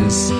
faces.